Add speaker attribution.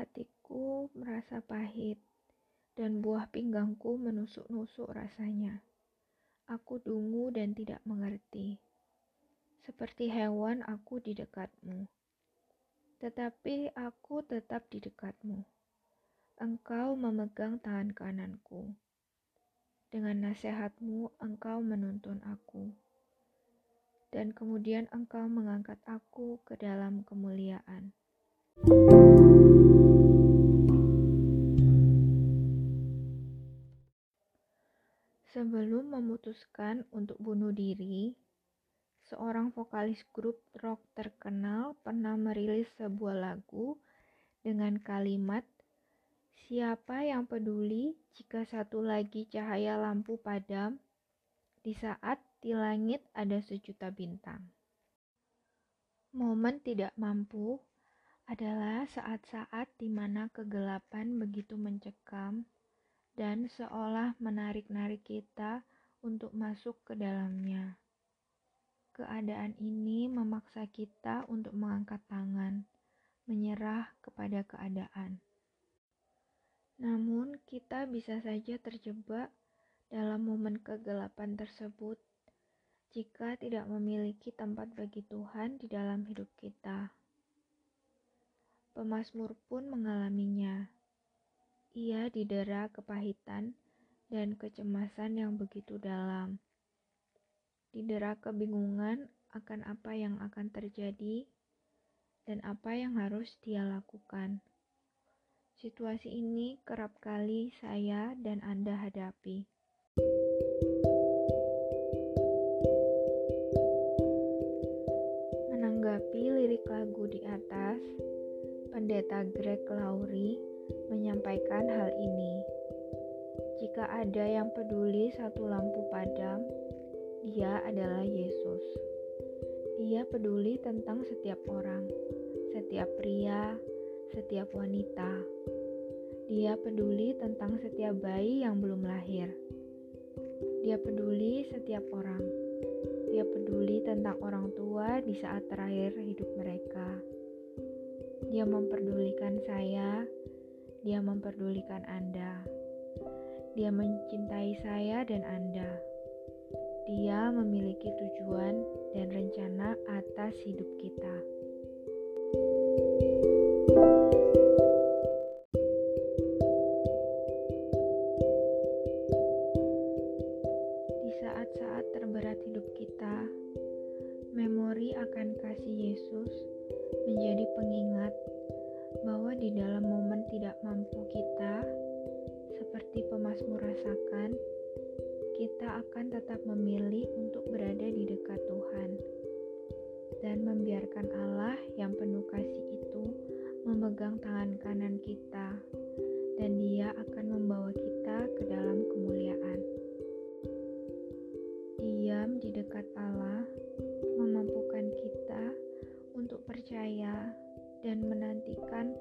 Speaker 1: hatiku merasa pahit, dan buah pinggangku menusuk-nusuk rasanya. Aku dungu dan tidak mengerti. Seperti hewan aku di dekatmu. Tetapi aku tetap di dekatmu. Engkau memegang tangan kananku. Dengan nasihatmu engkau menuntun aku. Dan kemudian engkau mengangkat aku ke dalam kemuliaan. Sebelum memutuskan untuk bunuh diri, seorang vokalis grup rock terkenal pernah merilis sebuah lagu dengan kalimat Siapa yang peduli jika satu lagi cahaya lampu padam di saat di langit ada sejuta bintang? Momen tidak mampu adalah saat-saat di mana kegelapan begitu mencekam dan seolah menarik-narik kita untuk masuk ke dalamnya. Keadaan ini memaksa kita untuk mengangkat tangan, menyerah kepada keadaan. Namun, kita bisa saja terjebak dalam momen kegelapan tersebut jika tidak memiliki tempat bagi Tuhan di dalam hidup kita. Pemasmur pun mengalaminya ia didera kepahitan dan kecemasan yang begitu dalam. Didera kebingungan akan apa yang akan terjadi dan apa yang harus dia lakukan. Situasi ini kerap kali saya dan Anda hadapi. Greg Laurie menyampaikan hal ini. Jika ada yang peduli satu lampu padam, dia adalah Yesus. Dia peduli tentang setiap orang, setiap pria, setiap wanita. Dia peduli tentang setiap bayi yang belum lahir. Dia peduli setiap orang. Dia peduli tentang orang tua di saat terakhir hidup mereka. Dia memperdulikan saya dia memperdulikan Anda. Dia mencintai saya dan Anda. Dia memiliki tujuan dan rencana atas hidup kita. Di saat-saat terberat hidup kita, memori akan kasih Yesus menjadi pengingat bahwa di dalam momen tidak mampu kita, seperti pemazmur rasakan, kita akan tetap memilih untuk berada di dekat Tuhan dan membiarkan Allah yang penuh kasih itu memegang tangan kanan kita dan dia akan membawa kita ke dalam kemuliaan. Diam di dekat Allah percaya dan menantikan